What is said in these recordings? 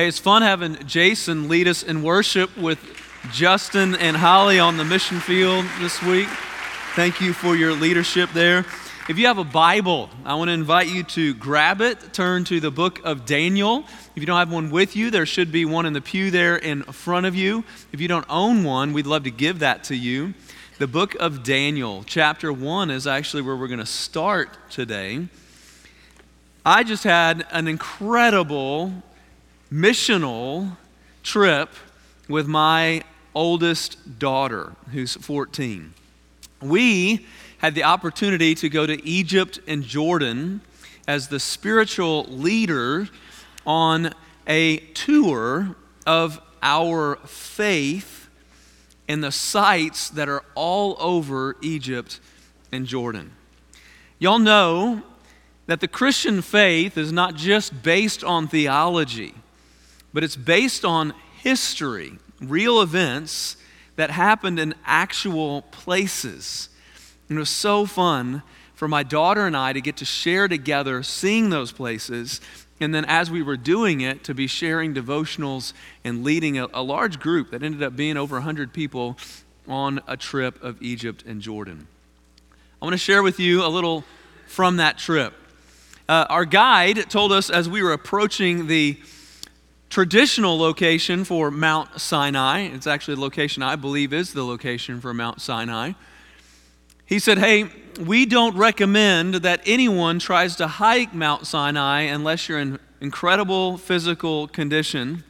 Hey, it's fun having Jason lead us in worship with Justin and Holly on the mission field this week. Thank you for your leadership there. If you have a Bible, I want to invite you to grab it, turn to the book of Daniel. If you don't have one with you, there should be one in the pew there in front of you. If you don't own one, we'd love to give that to you. The book of Daniel, chapter 1, is actually where we're going to start today. I just had an incredible missional trip with my oldest daughter, who's 14. We had the opportunity to go to Egypt and Jordan as the spiritual leader on a tour of our faith and the sites that are all over Egypt and Jordan. Y'all know that the Christian faith is not just based on theology but it's based on history, real events that happened in actual places. And it was so fun for my daughter and I to get to share together seeing those places. And then, as we were doing it, to be sharing devotionals and leading a, a large group that ended up being over 100 people on a trip of Egypt and Jordan. I want to share with you a little from that trip. Uh, our guide told us as we were approaching the traditional location for Mount Sinai. It's actually the location I believe is the location for Mount Sinai. He said, Hey, we don't recommend that anyone tries to hike Mount Sinai unless you're in incredible physical condition.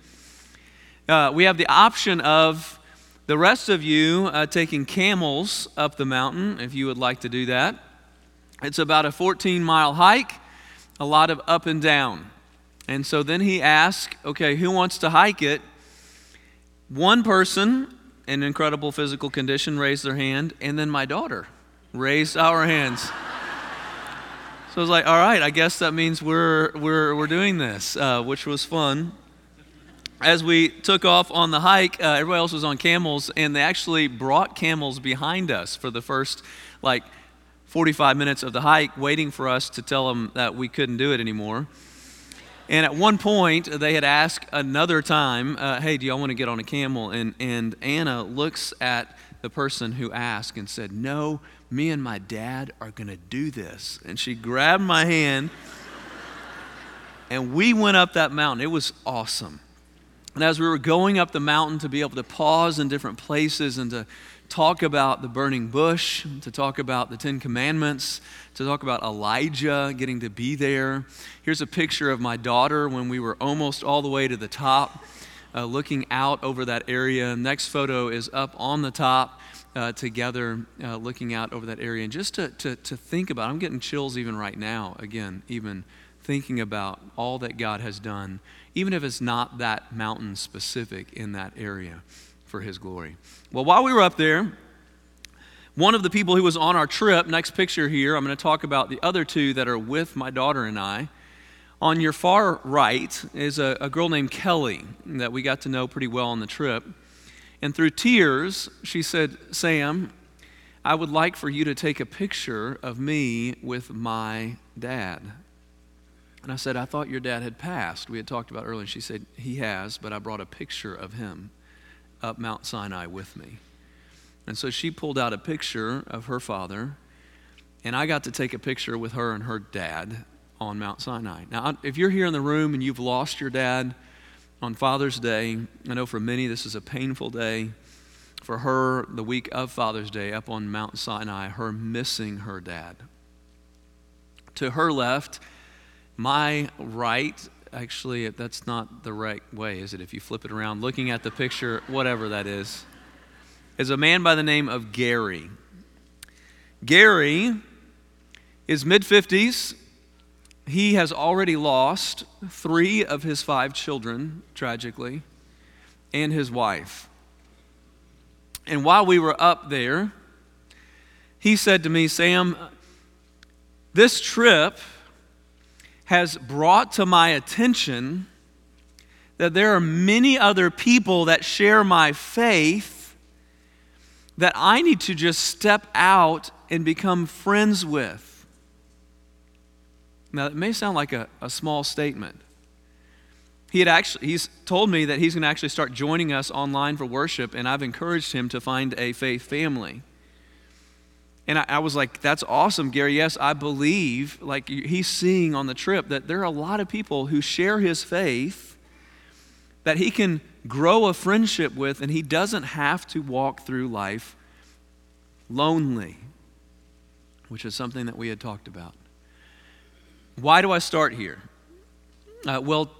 Uh, we have the option of the rest of you uh, taking camels up the mountain if you would like to do that. It's about a 14 mile hike, a lot of up and down. And so then he asked, okay, who wants to hike it? One person in incredible physical condition raised their hand, and then my daughter raised our hands. so I was like, all right, I guess that means we're, we're, we're doing this, uh, which was fun. As we took off on the hike, uh, everybody else was on camels, and they actually brought camels behind us for the first, like, 45 minutes of the hike, waiting for us to tell them that we couldn't do it anymore. And at one point, they had asked another time, uh, Hey, do y'all want to get on a camel? And, and Anna looks at the person who asked and said, No, me and my dad are going to do this. And she grabbed my hand, and we went up that mountain. It was awesome. And as we were going up the mountain to be able to pause in different places and to talk about the burning bush, to talk about the Ten Commandments, to talk about Elijah getting to be there. Here's a picture of my daughter when we were almost all the way to the top, uh, looking out over that area. Next photo is up on the top. Uh, together, uh, looking out over that area, and just to, to, to think about, I'm getting chills even right now, again, even thinking about all that God has done, even if it's not that mountain specific in that area for His glory. Well, while we were up there, one of the people who was on our trip, next picture here, I'm going to talk about the other two that are with my daughter and I. On your far right is a, a girl named Kelly that we got to know pretty well on the trip. And through tears, she said, Sam, I would like for you to take a picture of me with my dad. And I said, I thought your dad had passed. We had talked about earlier. And She said, He has, but I brought a picture of him up Mount Sinai with me. And so she pulled out a picture of her father, and I got to take a picture with her and her dad on Mount Sinai. Now, if you're here in the room and you've lost your dad on Father's Day, I know for many this is a painful day. For her, the week of Father's Day up on Mount Sinai, her missing her dad. To her left, my right, actually, that's not the right way, is it? If you flip it around, looking at the picture, whatever that is, is a man by the name of Gary. Gary is mid 50s. He has already lost three of his five children, tragically, and his wife. And while we were up there, he said to me, Sam, this trip has brought to my attention that there are many other people that share my faith that I need to just step out and become friends with. Now, it may sound like a, a small statement, he had actually he's told me that he's going to actually start joining us online for worship and i've encouraged him to find a faith family and I, I, was like that's awesome gary. Yes i believe like he's seeing on the trip that there are a lot of people who share his faith that he can grow a friendship with and he doesn't have to walk through life lonely which is something that we had talked about. Why do i start here? Uh, well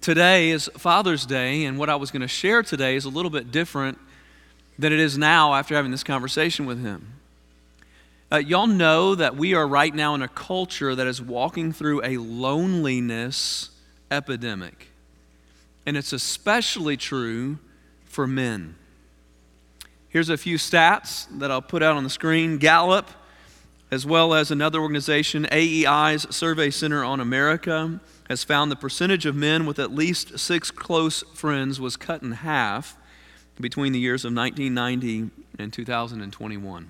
today is Father's Day, and what I was going to share today is a little bit different than it is now after having this conversation with him. Uh, y'all know that we are right now in a culture that is walking through a loneliness epidemic. And it's especially true for men. Here's a few stats that I'll put out on the screen Gallup, as well as another organization, AEI's Survey Center on America has found the percentage of men with at least six close friends was cut in half between the years of 1990 and 2021.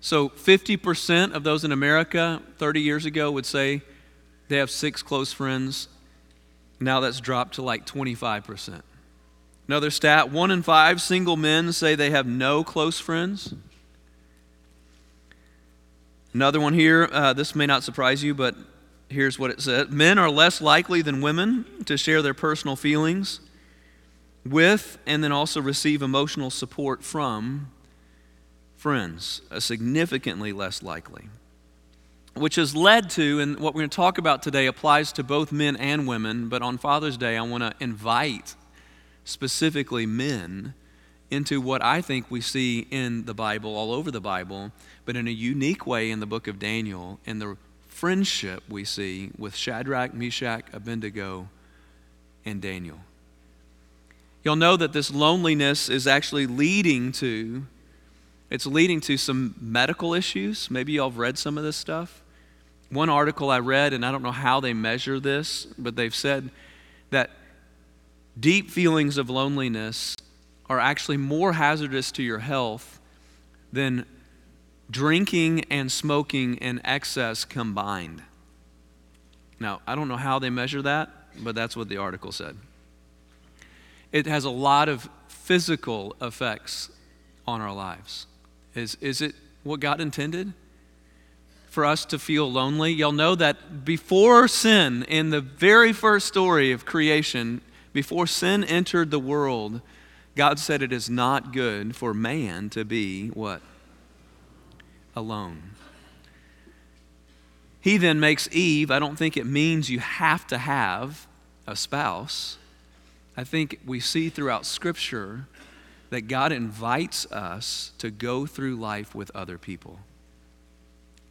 So 50% of those in America 30 years ago would say they have six close friends. Now that's dropped to like 25%. Another stat one in five single men say they have no close friends. Another one here, uh, this may not surprise you, but here's what it says Men are less likely than women to share their personal feelings with and then also receive emotional support from friends, a significantly less likely. Which has led to, and what we're going to talk about today applies to both men and women, but on Father's Day, I want to invite specifically men into what I think we see in the Bible, all over the Bible, but in a unique way in the book of Daniel, in the friendship we see with Shadrach, Meshach, Abednego, and Daniel. You'll know that this loneliness is actually leading to it's leading to some medical issues. Maybe y'all have read some of this stuff. One article I read, and I don't know how they measure this, but they've said that deep feelings of loneliness are actually more hazardous to your health than drinking and smoking in excess combined. Now, I don't know how they measure that, but that's what the article said. It has a lot of physical effects on our lives. Is, is it what God intended? For us to feel lonely? You'll know that before sin, in the very first story of creation, before sin entered the world, God said it is not good for man to be what? alone. He then makes Eve, I don't think it means you have to have a spouse. I think we see throughout Scripture that God invites us to go through life with other people.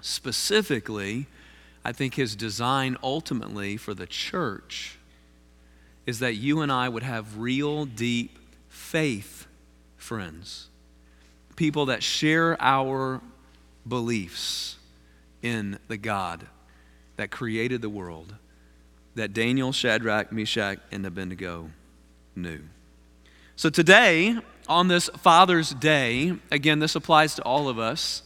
Specifically, I think his design ultimately for the church is that you and I would have real, deep faith friends. People that share our beliefs in the God that created the world that Daniel, Shadrach, Meshach, and Abednego knew. So today, on this Father's Day, again, this applies to all of us,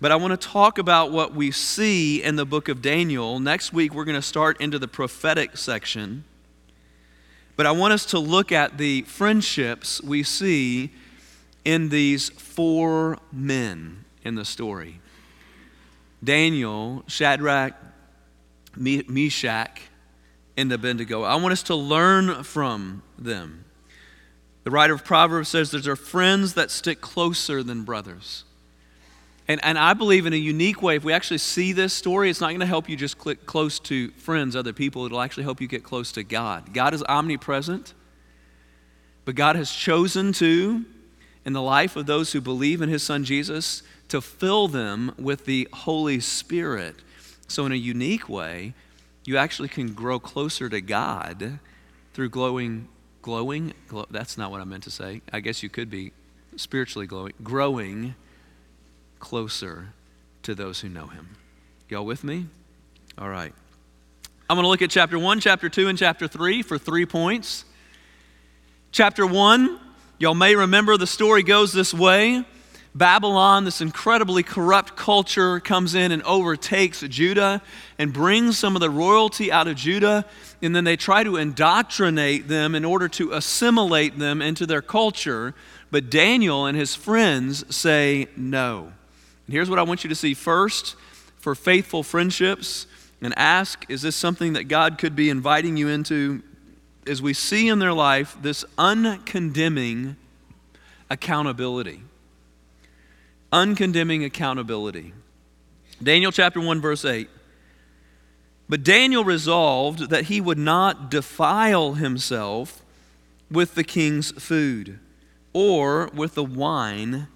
but I want to talk about what we see in the book of Daniel. Next week, we're going to start into the prophetic section. But I want us to look at the friendships we see in these four men in the story Daniel, Shadrach, Meshach, and Abednego. I want us to learn from them. The writer of Proverbs says there are friends that stick closer than brothers. And, and I believe in a unique way, if we actually see this story, it's not going to help you just click close to friends, other people. It'll actually help you get close to God. God is omnipresent, but God has chosen to, in the life of those who believe in his son Jesus, to fill them with the Holy Spirit. So, in a unique way, you actually can grow closer to God through glowing, glowing, glow, that's not what I meant to say. I guess you could be spiritually glowing, growing closer to those who know Him. Y'all with me? All right. I'm going to look at chapter 1, chapter 2, and chapter 3 for three points. Chapter 1, y'all may remember the story goes this way Babylon, this incredibly corrupt culture, comes in and overtakes Judah and brings some of the royalty out of Judah. And then they try to indoctrinate them in order to assimilate them into their culture. But Daniel and his friends say no. And here's what I want you to see first for faithful friendships and ask is this something that God could be inviting you into as we see in their life this uncondemning accountability? Uncondemning accountability. Daniel chapter 1, verse 8. But Daniel resolved that he would not defile himself with the king's food or with the wine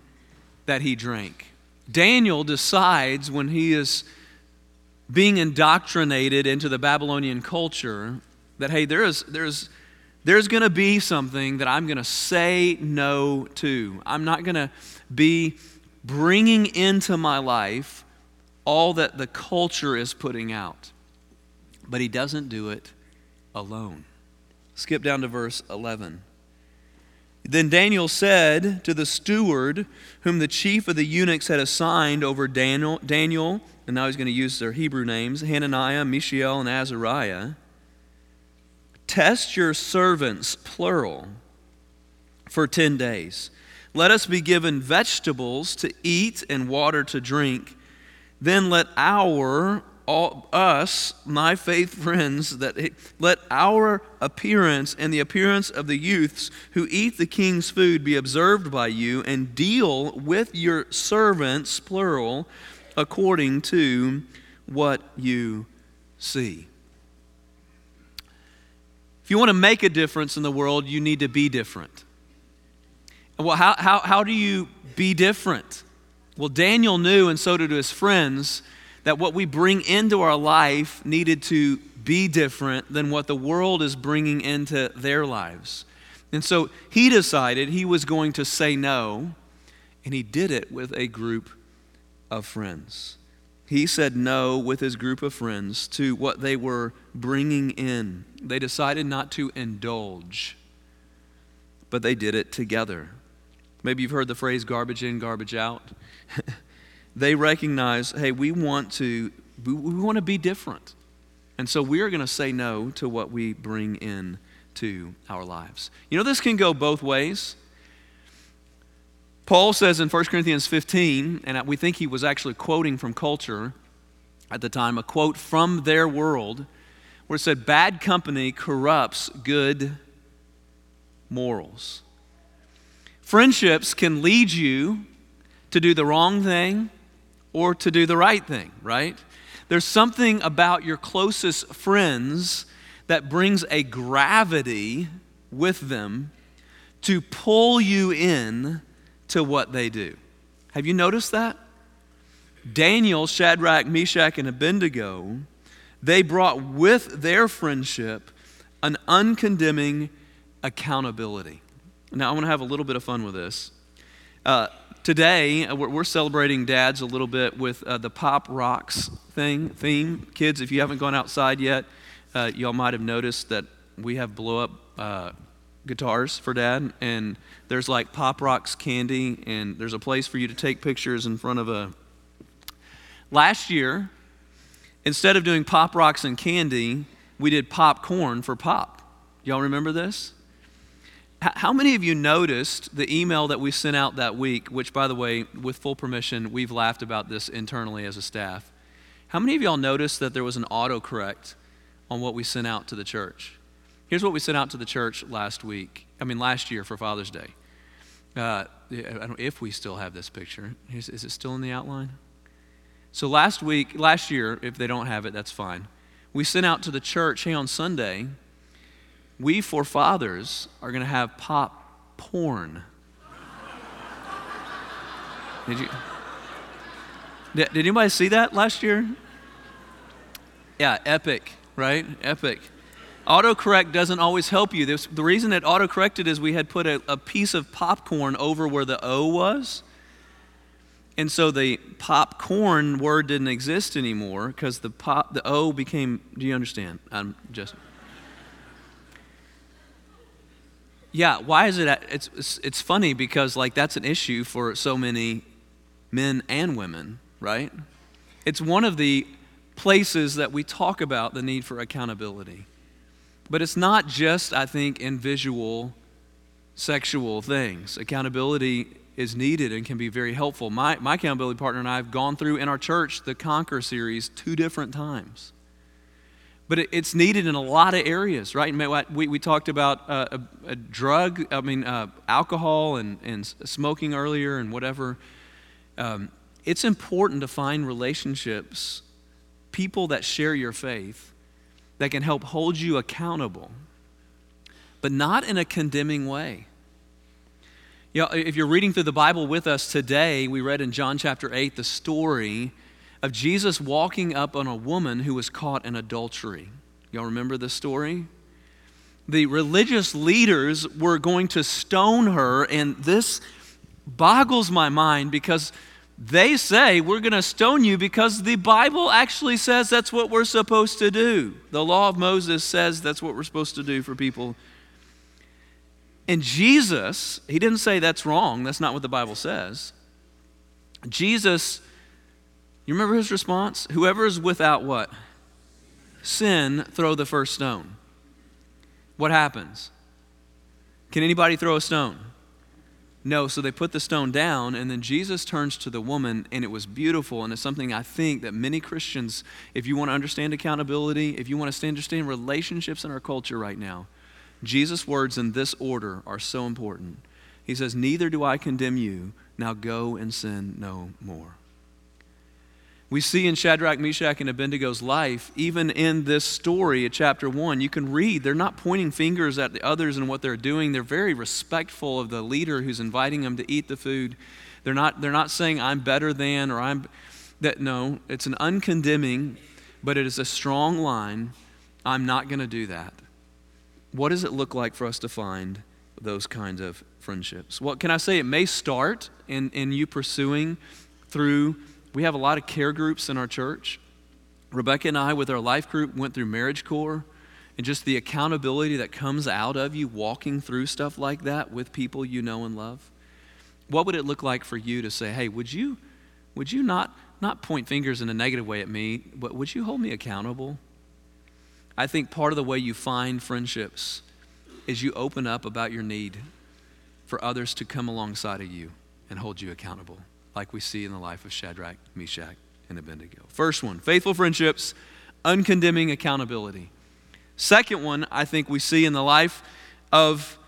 that he drank. Daniel decides when he is being indoctrinated into the Babylonian culture that, hey, there is, there's, there's going to be something that I'm going to say no to. I'm not going to be bringing into my life all that the culture is putting out. But he doesn't do it alone. Skip down to verse 11. Then Daniel said to the steward, whom the chief of the eunuchs had assigned over Daniel, Daniel and now he's going to use their Hebrew names Hananiah, Mishael, and Azariah Test your servants, plural, for 10 days let us be given vegetables to eat and water to drink. Then let our, all, us, my faith friends, that let our appearance and the appearance of the youths who eat the king's food be observed by you, and deal with your servants, plural, according to what you see. If you want to make a difference in the world, you need to be different. Well, how, how, how do you be different? Well, Daniel knew, and so did his friends, that what we bring into our life needed to be different than what the world is bringing into their lives. And so he decided he was going to say no, and he did it with a group of friends. He said no with his group of friends to what they were bringing in. They decided not to indulge, but they did it together. Maybe you've heard the phrase garbage in, garbage out. they recognize, hey, we want to we, we want to be different. And so we are going to say no to what we bring in to our lives. You know, this can go both ways. Paul says in 1 Corinthians 15, and we think he was actually quoting from culture at the time, a quote from their world, where it said, Bad company corrupts good morals. Friendships can lead you to do the wrong thing or to do the right thing, right? There's something about your closest friends that brings a gravity with them to pull you in to what they do. Have you noticed that? Daniel, Shadrach, Meshach, and Abednego, they brought with their friendship an uncondemning accountability. Now, I want to have a little bit of fun with this. Uh, today, uh, we're, celebrating dads a little bit with uh, the Pop Rocks thing, theme. Kids, if you haven't gone outside yet, uh, y'all might have noticed that we have blow up uh, guitars for dad, and there's like Pop Rocks candy, and there's a place for you to take pictures in front of a. Last year, instead of doing Pop Rocks and candy, we did popcorn for pop. Y'all remember this? How many of you noticed the email that we sent out that week, which, by the way, with full permission, we've laughed about this internally as a staff? How many of y'all noticed that there was an autocorrect on what we sent out to the church? Here's what we sent out to the church last week, I mean, last year for Father's Day. Uh, if we still have this picture. Is, is it still in the outline? So last week, last year, if they don't have it, that's fine. We sent out to the church, hey, on Sunday, we for fathers are going to have pop porn. Did you? Did, did anybody see that last year? Yeah, epic, right? Epic. Autocorrect doesn't always help you. The reason it autocorrected is we had put a, a piece of popcorn over where the O was. And so the popcorn word didn't exist anymore because the pop the O became do you understand? I'm just Yeah, why is it? It's, it's, funny because, like, that's an issue for so many men and women, right? It's one of the places that we talk about the need for accountability. But it's not just, I think, in visual sexual things. Accountability is needed and can be very helpful. My, my accountability partner and I have gone through in our church the Conquer series two different times. But it's needed in a lot of areas, right? We, we talked about uh, a, a, drug, I mean, uh, alcohol and, and smoking earlier and whatever. Um, it's important to find relationships, people that share your faith, that can help hold you accountable, but not in a condemning way. You know, if you're reading through the Bible with us today, we read in John chapter 8 the story of Jesus walking up on a woman who was caught in adultery. Y'all remember this story? The religious leaders were going to stone her, and this boggles my mind because they say we're going to stone you because the Bible actually says that's what we're supposed to do. The law of Moses says that's what we're supposed to do for people. And Jesus, he didn't say that's wrong. That's not what the Bible says. Jesus you remember his response? Whoever is without what? Sin, throw the first stone. What happens? Can anybody throw a stone? No, so they put the stone down, and then Jesus turns to the woman, and it was beautiful. And it's something I think that many Christians, if you want to understand accountability, if you want to understand relationships in our culture right now, Jesus' words in this order are so important. He says, Neither do I condemn you. Now go and sin no more. We see in Shadrach, Meshach, and Abednego's life, even in this story at chapter 1, you can read they're not pointing fingers at the others and what they're doing. They're very respectful of the leader who's inviting them to eat the food. They're not, they're not saying, I'm better than, or I'm that. No, it's an uncondemning, but it is a strong line. I'm not going to do that. What does it look like for us to find those kinds of friendships? Well, can I say it may start in, in you pursuing through we have a lot of care groups in our church. Rebecca and I, with our life group, went through Marriage Corps, and just the accountability that comes out of you walking through stuff like that with people you know and love. What would it look like for you to say, hey, would you, would you not, not point fingers in a negative way at me, but would you hold me accountable? I think part of the way you find friendships is you open up about your need for others to come alongside of you and hold you accountable like we see in the life of Shadrach, Meshach, and Abednego. First one, faithful friendships, uncondemning accountability. Second one, I think we see in the life of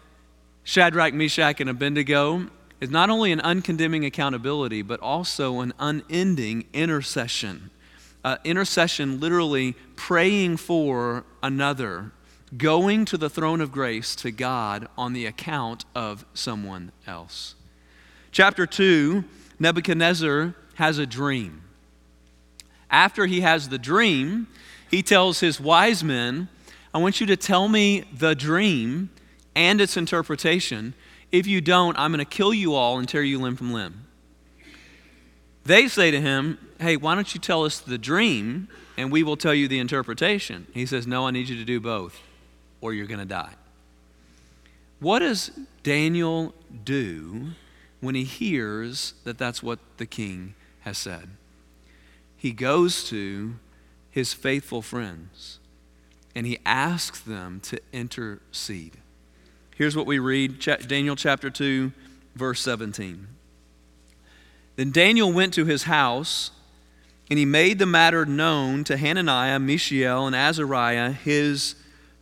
Shadrach, Meshach, and Abednego is not only an uncondemning accountability, but also an unending intercession. Uh, intercession, literally praying for another, going to the throne of grace to God on the account of someone else. Chapter 2 Nebuchadnezzar has a dream. After he has the dream, he tells his wise men, I want you to tell me the dream and its interpretation. If you don't, I'm going to kill you all and tear you limb from limb. They say to him, Hey, why don't you tell us the dream and we will tell you the interpretation? He says, No, I need you to do both or you're going to die. What does Daniel do when he hears that that's what the king has said. He goes to his faithful friends and he asks them to intercede. Here's what we read Daniel chapter 2, verse 17. Then Daniel went to his house and he made the matter known to Hananiah, Mishael, and Azariah, his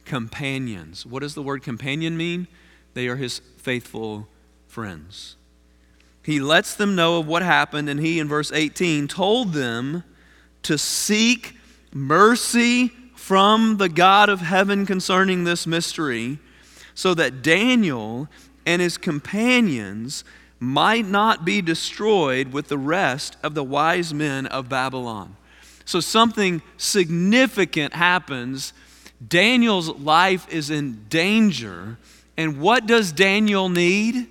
companions. What does the word companion mean? They are his faithful friends. He lets them know of what happened, and he, in verse 18, told them to seek mercy from the God of heaven concerning this mystery, so that Daniel and his companions might not be destroyed with the rest of the wise men of Babylon. So, something significant happens. Daniel's life is in danger. And what does Daniel need?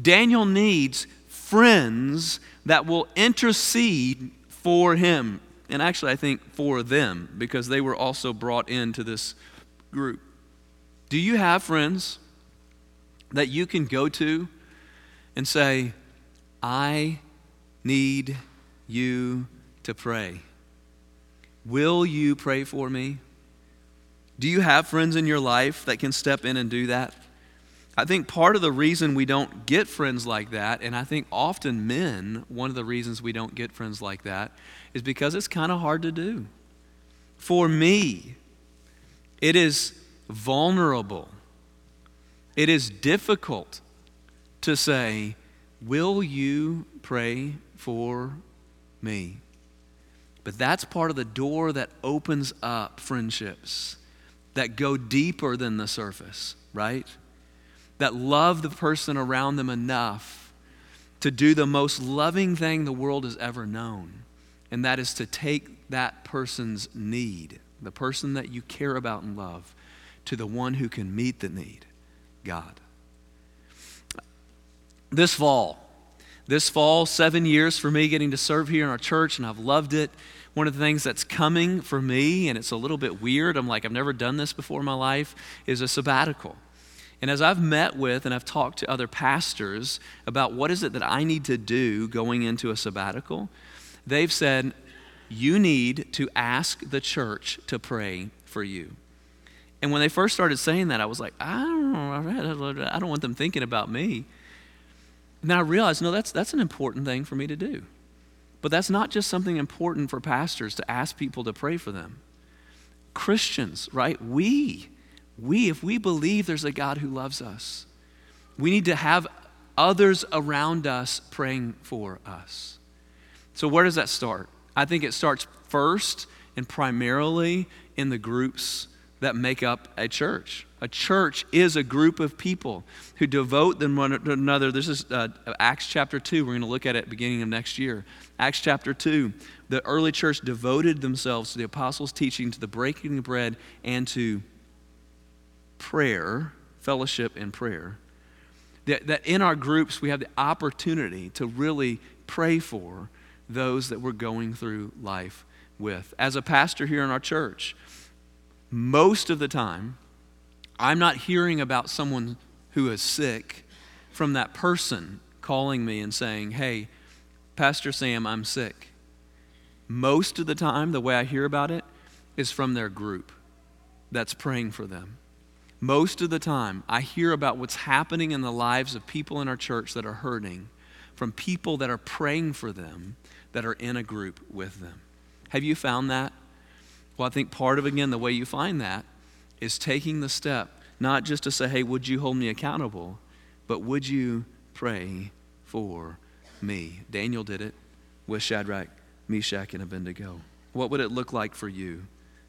Daniel needs friends that will intercede for him. And actually, I think for them, because they were also brought into this group. Do you have friends that you can go to and say, I need you to pray. Will you pray for me? Do you have friends in your life that can step in and do that? I think part of the reason we don't get friends like that, and I think often men, one of the reasons we don't get friends like that, is because it's kind of hard to do. For me, it is vulnerable, it is difficult to say, Will you pray for me? But that's part of the door that opens up friendships that go deeper than the surface, right? That love the person around them enough to do the most loving thing the world has ever known, and that is to take that person's need, the person that you care about and love, to the one who can meet the need God. This fall, this fall, seven years for me getting to serve here in our church, and I've loved it. One of the things that's coming for me, and it's a little bit weird, I'm like, I've never done this before in my life, is a sabbatical. And as I've met with and I've talked to other pastors about what is it that I need to do going into a sabbatical, they've said, you need to ask the church to pray for you. And when they first started saying that, I was like, I don't I don't want them thinking about me. And then I realized, no, that's, that's an important thing for me to do. But that's not just something important for pastors to ask people to pray for them. Christians, right? We, we, if we believe there's a God who loves us, we need to have others around us praying for us. So, where does that start? I think it starts first and primarily in the groups that make up a church. A church is a group of people who devote them one to another. This is uh, Acts chapter 2. We're going to look at it beginning of next year. Acts chapter 2. The early church devoted themselves to the apostles' teaching, to the breaking of bread, and to prayer, fellowship, and prayer. That, that in our groups, we have the opportunity to really pray for those that we're going through life with. As a pastor here in our church, most of the time, I'm not hearing about someone who is sick from that person calling me and saying, Hey, Pastor Sam, I'm sick. Most of the time, the way I hear about it is from their group that's praying for them. Most of the time, I hear about what's happening in the lives of people in our church that are hurting from people that are praying for them that are in a group with them. Have you found that? Well, I think part of, again, the way you find that is taking the step, not just to say, hey, would you hold me accountable, but would you pray for me? Daniel did it with Shadrach, Meshach, and Abednego. What would it look like for you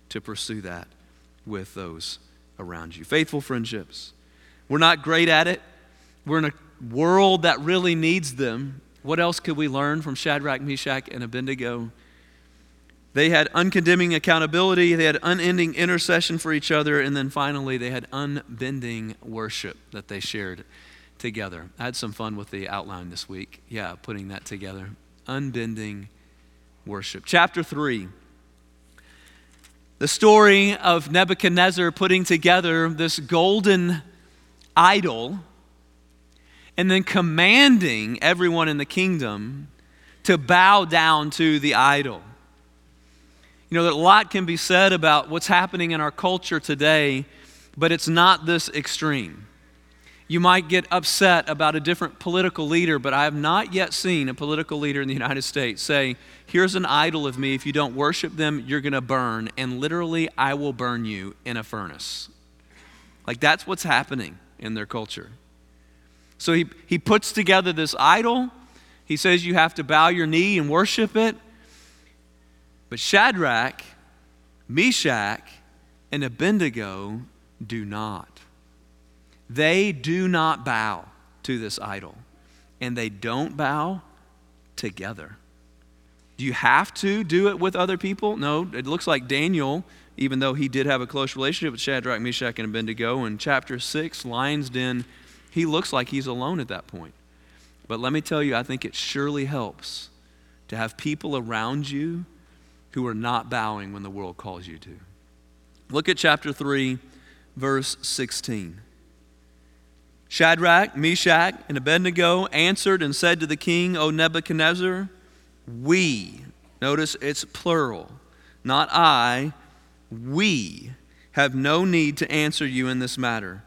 to pursue that with those around you? Faithful friendships. We're not great at it. We're in a world that really needs them. What else could we learn from Shadrach, Meshach, and Abednego? They had uncondemning accountability, they had unending intercession for each other, and then finally they had unbending worship that they shared together. I had some fun with the outline this week. Yeah, putting that together. Unbending worship. Chapter 3. The story of Nebuchadnezzar putting together this golden idol and then commanding everyone in the kingdom to bow down to the idol. You know, that a lot can be said about what's happening in our culture today, but it's not this extreme. You might get upset about a different political leader, but I have not yet seen a political leader in the United States say, Here's an idol of me. If you don't worship them, you're going to burn. And literally, I will burn you in a furnace. Like, that's what's happening in their culture. So he, he puts together this idol. He says you have to bow your knee and worship it. But Shadrach, Meshach, and Abednego do not. They do not bow to this idol, and they don't bow together. Do you have to do it with other people? No, it looks like Daniel, even though he did have a close relationship with Shadrach, Meshach, and Abednego, in chapter 6, Lion's Den, he looks like he's alone at that point. But let me tell you, I think it surely helps to have people around you who are not bowing when the world calls you to. Look at chapter 3, verse 16. Shadrach, Meshach, and Abednego answered and said to the king, O Nebuchadnezzar, we, notice it's plural, not I, we have no need to answer you in this matter.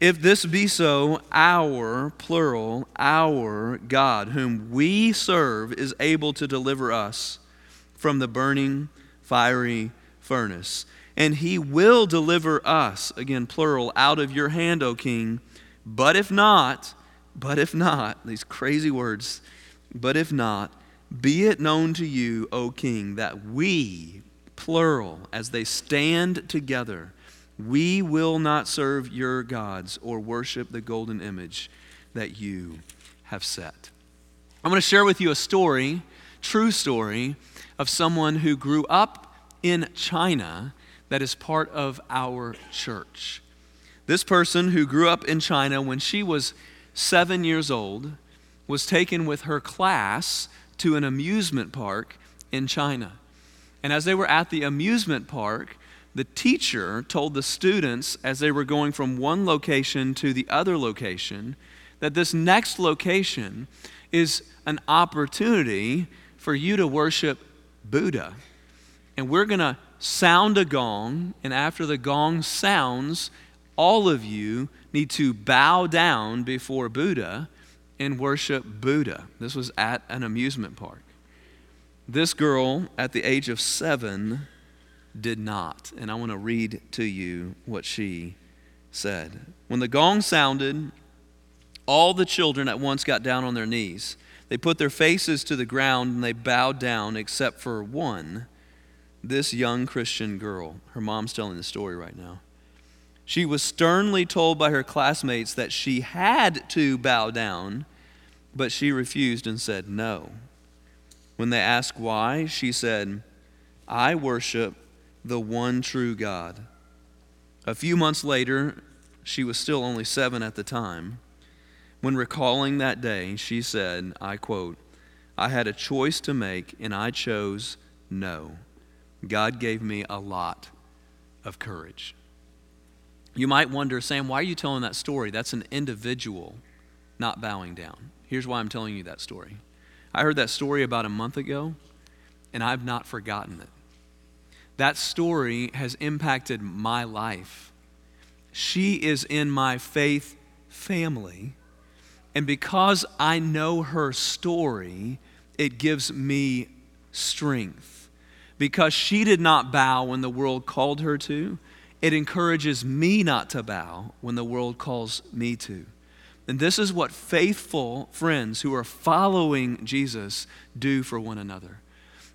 If this be so, our, plural, our God, whom we serve, is able to deliver us from the burning, fiery furnace. And he will deliver us, again, plural, out of your hand, O king. But if not, but if not, these crazy words, but if not, be it known to you, O king, that we, plural, as they stand together, we will not serve your gods or worship the golden image that you have set. I'm going to share with you a story, true story, of someone who grew up in China that is part of our church. This person who grew up in China when she was seven years old was taken with her class to an amusement park in China. And as they were at the amusement park, the teacher told the students as they were going from one location to the other location that this next location is an opportunity for you to worship Buddha. And we're going to sound a gong, and after the gong sounds, all of you need to bow down before Buddha and worship Buddha. This was at an amusement park. This girl, at the age of seven, did not. And I want to read to you what she said. When the gong sounded, all the children at once got down on their knees. They put their faces to the ground and they bowed down, except for one, this young Christian girl. Her mom's telling the story right now. She was sternly told by her classmates that she had to bow down, but she refused and said no. When they asked why, she said, I worship the one true God. A few months later, she was still only seven at the time. When recalling that day, she said, I quote, I had a choice to make and I chose no. God gave me a lot of courage. You might wonder, Sam, why are you telling that story? That's an individual not bowing down. Here's why I'm telling you that story. I heard that story about a month ago, and I've not forgotten it. That story has impacted my life. She is in my faith family. And because I know her story, it gives me strength. Because she did not bow when the world called her to, it encourages me not to bow when the world calls me to. And this is what faithful friends who are following Jesus do for one another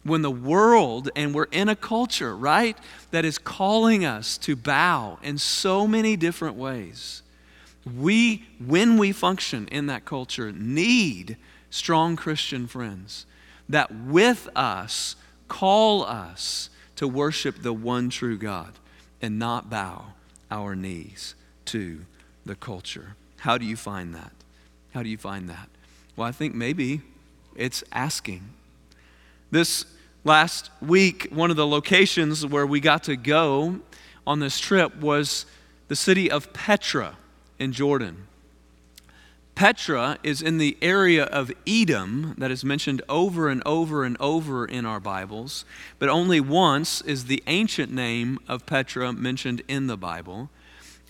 when the world, and we're in a culture, right, that is calling us to bow in so many different ways, we, when we function in that culture, need strong Christian friends that with us call us to worship the one true God and not bow our knees to the culture. How do you find that? How do you find that? Well, I think maybe it's asking this last week, one of the locations where we got to go on this trip was the city of Petra in Jordan. Petra is in the area of Edom that is mentioned over and over and over in our Bibles, but only once is the ancient name of Petra mentioned in the Bible.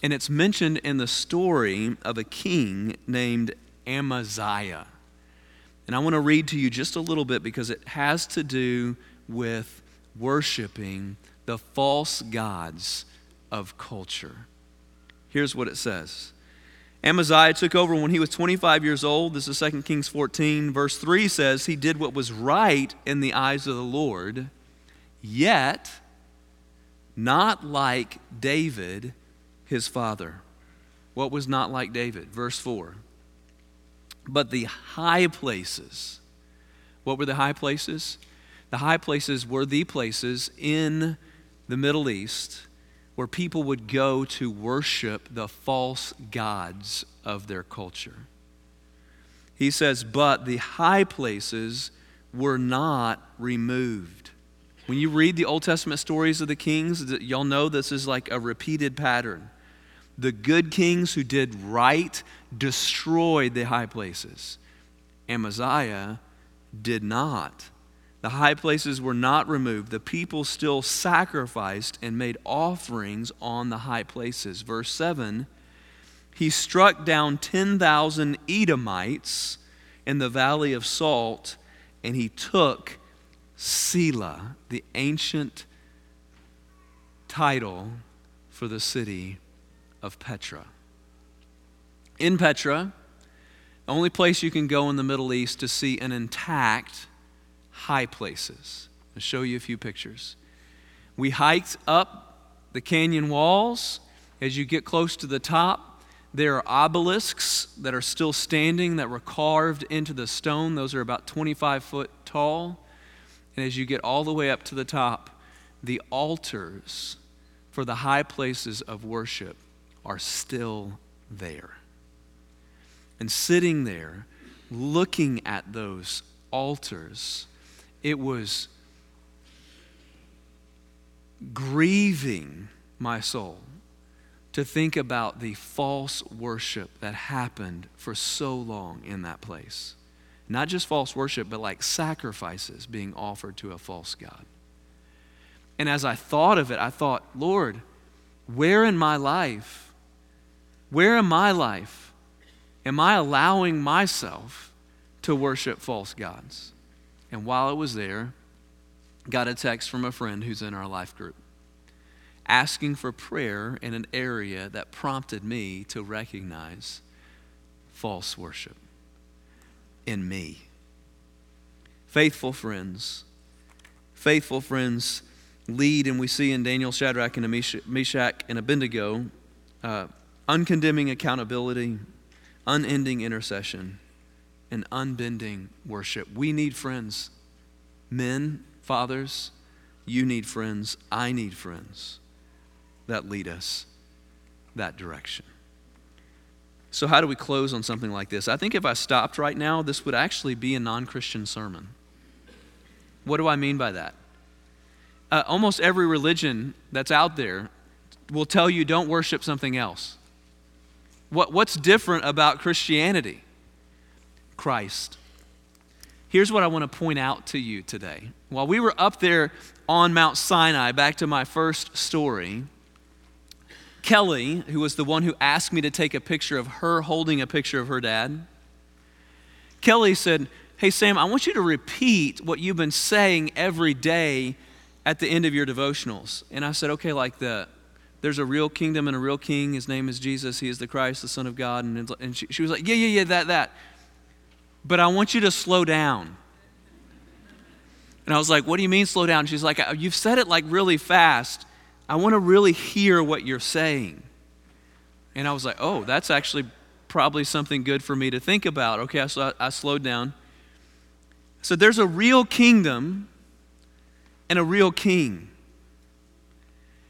And it's mentioned in the story of a king named Amaziah. And I want to read to you just a little bit because it has to do with worshiping the false gods of culture. Here's what it says Amaziah took over when he was 25 years old. This is 2 Kings 14. Verse 3 says, He did what was right in the eyes of the Lord, yet not like David, his father. What was not like David? Verse 4 but the high places. What were the high places? The high places were the places in the Middle East where people would go to worship the false gods of their culture. He says, but the high places were not removed. When you read the Old Testament stories of the kings, y'all know this is like a repeated pattern. The good kings who did right destroyed the high places. Amaziah did not. The high places were not removed. The people still sacrificed and made offerings on the high places. Verse 7 He struck down 10,000 Edomites in the valley of Salt, and he took Selah, the ancient title for the city of Petra. In Petra, the only place you can go in the Middle East to see an intact high places. I'll show you a few pictures. We hiked up the canyon walls. As you get close to the top, there are obelisks that are still standing that were carved into the stone. Those are about 25 foot tall. And as you get all the way up to the top, the altars for the high places of worship are still there. And sitting there, looking at those altars, it was grieving my soul to think about the false worship that happened for so long in that place. Not just false worship, but like sacrifices being offered to a false God. And as I thought of it, I thought, Lord, where in my life, where in my life am I allowing myself to worship false gods? And while I was there, got a text from a friend who's in our life group asking for prayer in an area that prompted me to recognize false worship in me. Faithful friends, faithful friends lead, and we see in Daniel, Shadrach, and Meshach, and Abednego, uh, uncondemning accountability, unending intercession, and unbending worship. We need friends. Men, fathers, you need friends. I need friends that lead us that direction. So, how do we close on something like this? I think if I stopped right now, this would actually be a non Christian sermon. What do I mean by that? Uh, almost every religion that's out there will tell you don't worship something else. What, what's different about Christianity? Christ. Here's what I want to point out to you today. While we were up there on Mount Sinai, back to my first story, Kelly, who was the one who asked me to take a picture of her holding a picture of her dad, Kelly said, Hey, Sam, I want you to repeat what you've been saying every day at the end of your devotionals. And I said, Okay, like the there's a real kingdom and a real king. His name is Jesus. He is the Christ, the Son of God. And, and she, she was like, Yeah, yeah, yeah, that, that but I want you to slow down. And I was like, What do you mean slow down? She's like, uh, You've said it like really fast. I want to really hear what you're saying. And I was like, Oh, that's actually probably something good for me to think about. Okay, so I, I slowed down. So there's a real kingdom and a real king.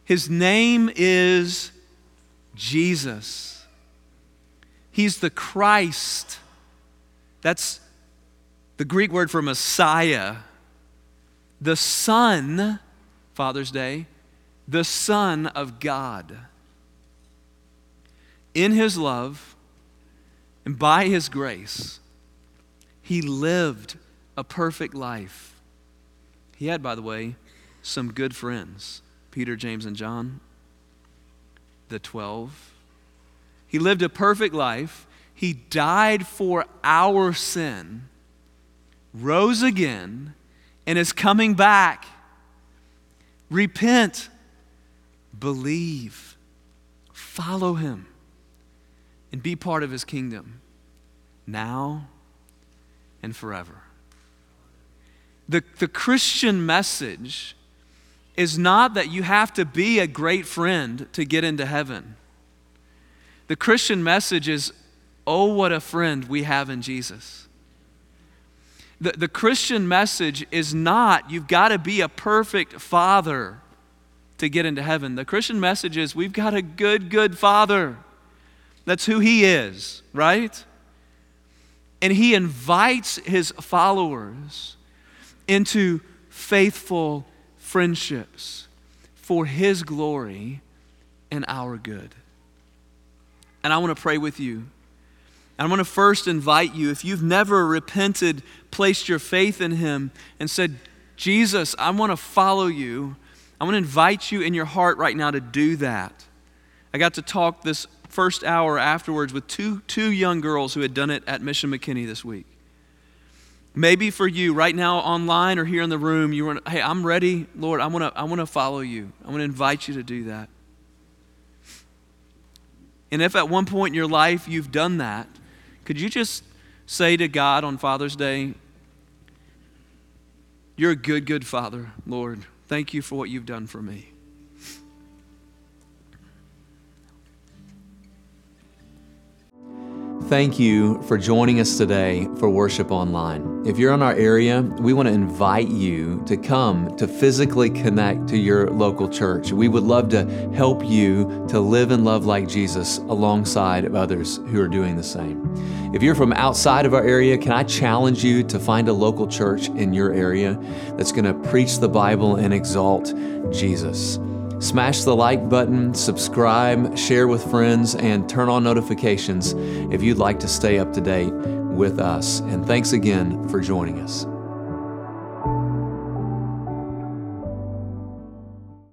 His name is Jesus. He's the Christ. That's the Greek word for Messiah. The Son, Father's Day, the Son of God. In His love and by His grace, He lived a perfect life. He had, by the way, some good friends Peter, James, and John, the 12. He lived a perfect life he died for our sin, rose again, and is coming back. Repent, believe, follow him, and be part of his kingdom now and forever. The, the Christian message is not that you have to be a great friend to get into heaven. The Christian message is Oh, what a friend we have in Jesus. The, the Christian message is not you've got to be a perfect father to get into heaven. The Christian message is we've got a good, good father. That's who he is, right? And he invites his followers into faithful friendships for his glory and our good. and I want to pray with you. I want to first invite you, if you've never repented, placed your faith in Him, and said, Jesus, I want to follow you, I want to invite you in your heart right now to do that. I got to talk this first hour afterwards with two, two young girls who had done it at Mission McKinney this week. Maybe for you right now online or here in the room, you want, hey, I'm ready, Lord. I want to I want to follow you. I want to invite you to do that. And if at one point in your life you've done that, could you just say to God on Father's Day, You're a good, good Father, Lord. Thank you for what you've done for me. Thank you for joining us today for Worship Online. If you're in our area, we want to invite you to come to physically connect to your local church. We would love to help you to live and love like Jesus alongside of others who are doing the same. If you're from outside of our area, can I challenge you to find a local church in your area that's going to preach the Bible and exalt Jesus? Smash the like button, subscribe, share with friends, and turn on notifications if you'd like to stay up to date with us. And thanks again for joining us.